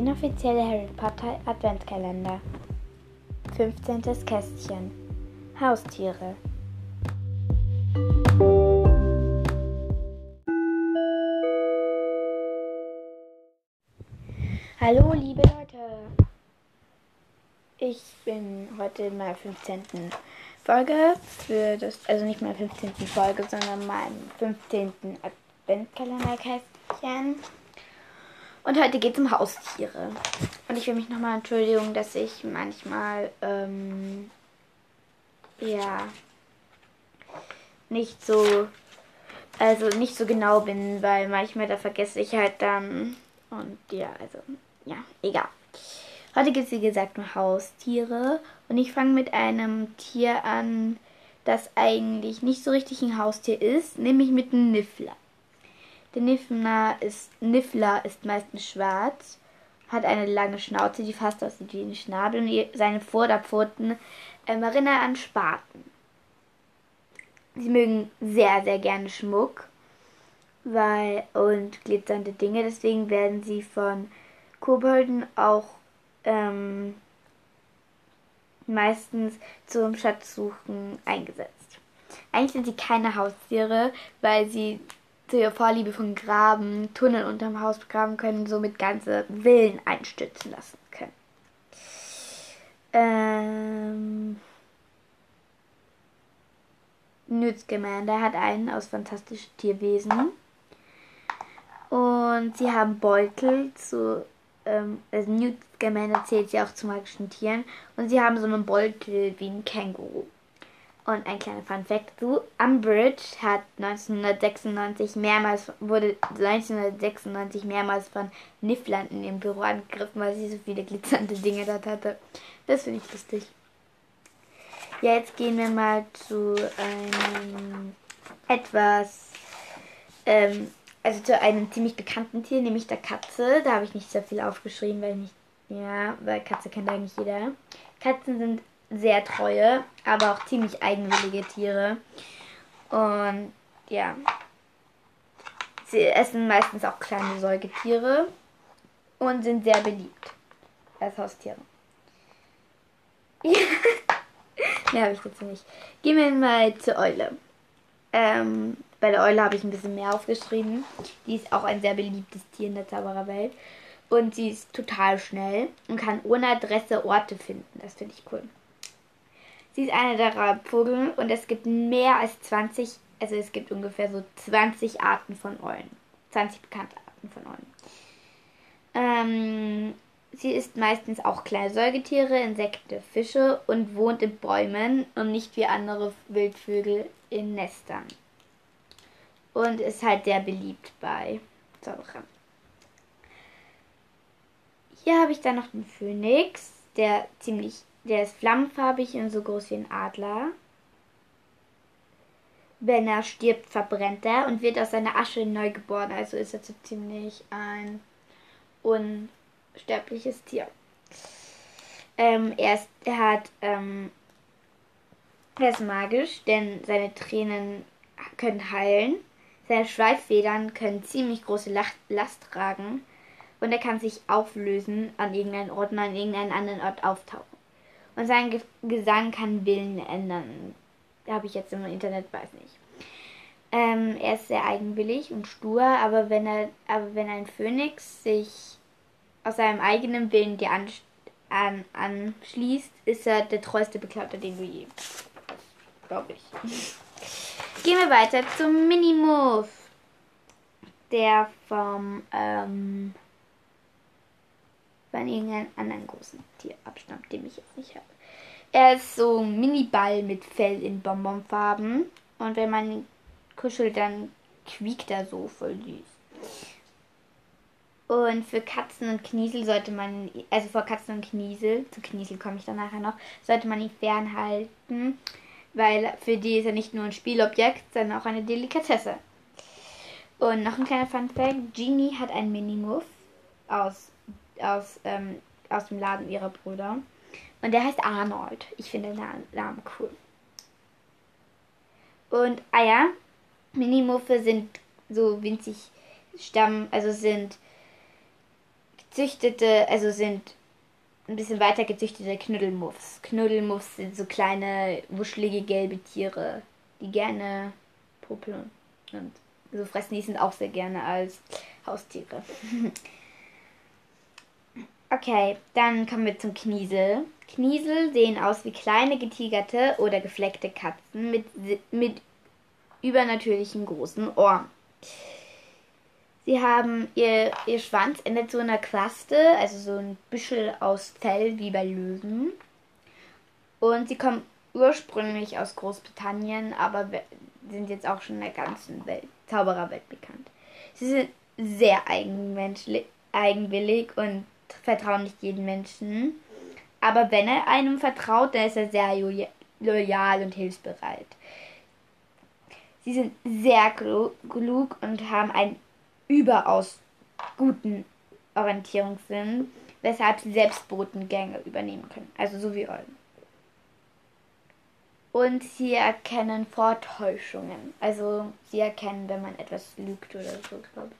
inoffizielle Harry Potter Adventskalender 15. Kästchen Haustiere Hallo liebe Leute. Ich bin heute in meiner 15. Folge für das, also nicht meiner 15. Folge, sondern meinem 15. Adventskalenderkästchen. Und heute geht es um Haustiere. Und ich will mich nochmal entschuldigen, dass ich manchmal, ähm, ja, nicht so, also nicht so genau bin, weil manchmal da vergesse ich halt dann. Und ja, also, ja, egal. Heute geht es, wie gesagt, um Haustiere. Und ich fange mit einem Tier an, das eigentlich nicht so richtig ein Haustier ist, nämlich mit einem Niffler. Der Niffler ist, Niffler ist meistens schwarz, hat eine lange Schnauze, die fast aussieht wie ein Schnabel und seine Vorderpfoten ähm, erinnern an Spaten. Sie mögen sehr, sehr gerne Schmuck weil, und glitzernde Dinge, deswegen werden sie von Kobolden auch ähm, meistens zum Schatzsuchen eingesetzt. Eigentlich sind sie keine Haustiere, weil sie zu ihrer Vorliebe von Graben Tunnel unterm Haus graben können, somit ganze Villen einstürzen lassen können. Ähm, Newt hat einen aus Fantastische Tierwesen. Und sie haben Beutel zu, ähm, also Newt zählt sie auch zu magischen Tieren. Und sie haben so einen Beutel wie ein Känguru. Und ein kleiner Fun Fact dazu. Umbridge hat 1996 mehrmals, wurde 1996 mehrmals von Nifflern in ihrem Büro angegriffen, weil sie so viele glitzernde Dinge dort hatte. Das finde ich lustig. Ja, jetzt gehen wir mal zu einem etwas, ähm, also zu einem ziemlich bekannten Tier, nämlich der Katze. Da habe ich nicht sehr viel aufgeschrieben, weil ich nicht, ja, weil Katze kennt eigentlich jeder. Katzen sind sehr treue, aber auch ziemlich eigenwillige Tiere. Und ja, sie essen meistens auch kleine Säugetiere und sind sehr beliebt als Haustiere. Mehr habe ich dazu nicht. Gehen wir mal zur Eule. Ähm, bei der Eule habe ich ein bisschen mehr aufgeschrieben. Die ist auch ein sehr beliebtes Tier in der Zaubererwelt. Und sie ist total schnell und kann ohne Adresse Orte finden. Das finde ich cool. Sie ist eine der Raubvögel und es gibt mehr als 20, also es gibt ungefähr so 20 Arten von Eulen. 20 bekannte Arten von Eulen. Ähm, sie isst meistens auch kleine Säugetiere, Insekten, Fische und wohnt in Bäumen und nicht wie andere Wildvögel in Nestern. Und ist halt sehr beliebt bei Zauberern. Hier habe ich dann noch den Phönix, der ziemlich der ist flammenfarbig und so groß wie ein Adler. Wenn er stirbt, verbrennt er und wird aus seiner Asche neu geboren. Also ist er so ziemlich ein unsterbliches Tier. Ähm, er, ist, er hat, ähm, er ist magisch, denn seine Tränen können heilen. Seine Schweifedern können ziemlich große Last tragen. Und er kann sich auflösen an irgendeinen Ort und an irgendeinen anderen Ort auftauchen. Und sein Ge Gesang kann Willen ändern. Habe ich jetzt im Internet, weiß nicht. Ähm, er ist sehr eigenwillig und stur, aber wenn er, aber wenn ein Phönix sich aus seinem eigenen Willen dir an, an, anschließt, ist er der treueste Begleiter, den du je. Glaube ich. Gehen wir weiter zum Minimove. Der vom ähm, von irgendeinem anderen großen Tier abstammt, den ich jetzt nicht habe. Er ist so ein Mini-Ball mit Fell in Bonbonfarben. Und wenn man kuschelt, dann quiekt er so voll süß. Und für Katzen und Kniesel sollte man, also vor Katzen und Kniesel, zu Kniesel komme ich dann nachher noch, sollte man ihn fernhalten, weil für die ist er nicht nur ein Spielobjekt, sondern auch eine Delikatesse. Und noch ein kleiner Funfact, Genie hat einen Minimuff aus, aus, ähm, aus dem Laden ihrer Brüder. Und der heißt Arnold. Ich finde den Namen cool. Und Eier, ah Minimuffe sind so winzig Stamm, also sind gezüchtete, also sind ein bisschen weiter gezüchtete Knuddelmuffs. Knuddelmuffs sind so kleine, wuschelige gelbe Tiere, die gerne popeln und so fressen. Die sind auch sehr gerne als Haustiere. okay, dann kommen wir zum Kniesel. Kniesel sehen aus wie kleine getigerte oder gefleckte Katzen mit, mit übernatürlichen großen Ohren. Sie haben ihr, ihr Schwanz endet so in einer Quaste, also so ein Büschel aus Fell wie bei Löwen. Und sie kommen ursprünglich aus Großbritannien, aber sind jetzt auch schon in der ganzen Welt, Zaubererwelt bekannt. Sie sind sehr eigenwillig und vertrauen nicht jedem Menschen. Aber wenn er einem vertraut, dann ist er sehr loyal und hilfsbereit. Sie sind sehr klug und haben einen überaus guten Orientierungssinn, weshalb sie selbst Botengänge übernehmen können. Also so wie Eulen. Und sie erkennen Vortäuschungen. Also sie erkennen, wenn man etwas lügt oder so, glaube ich.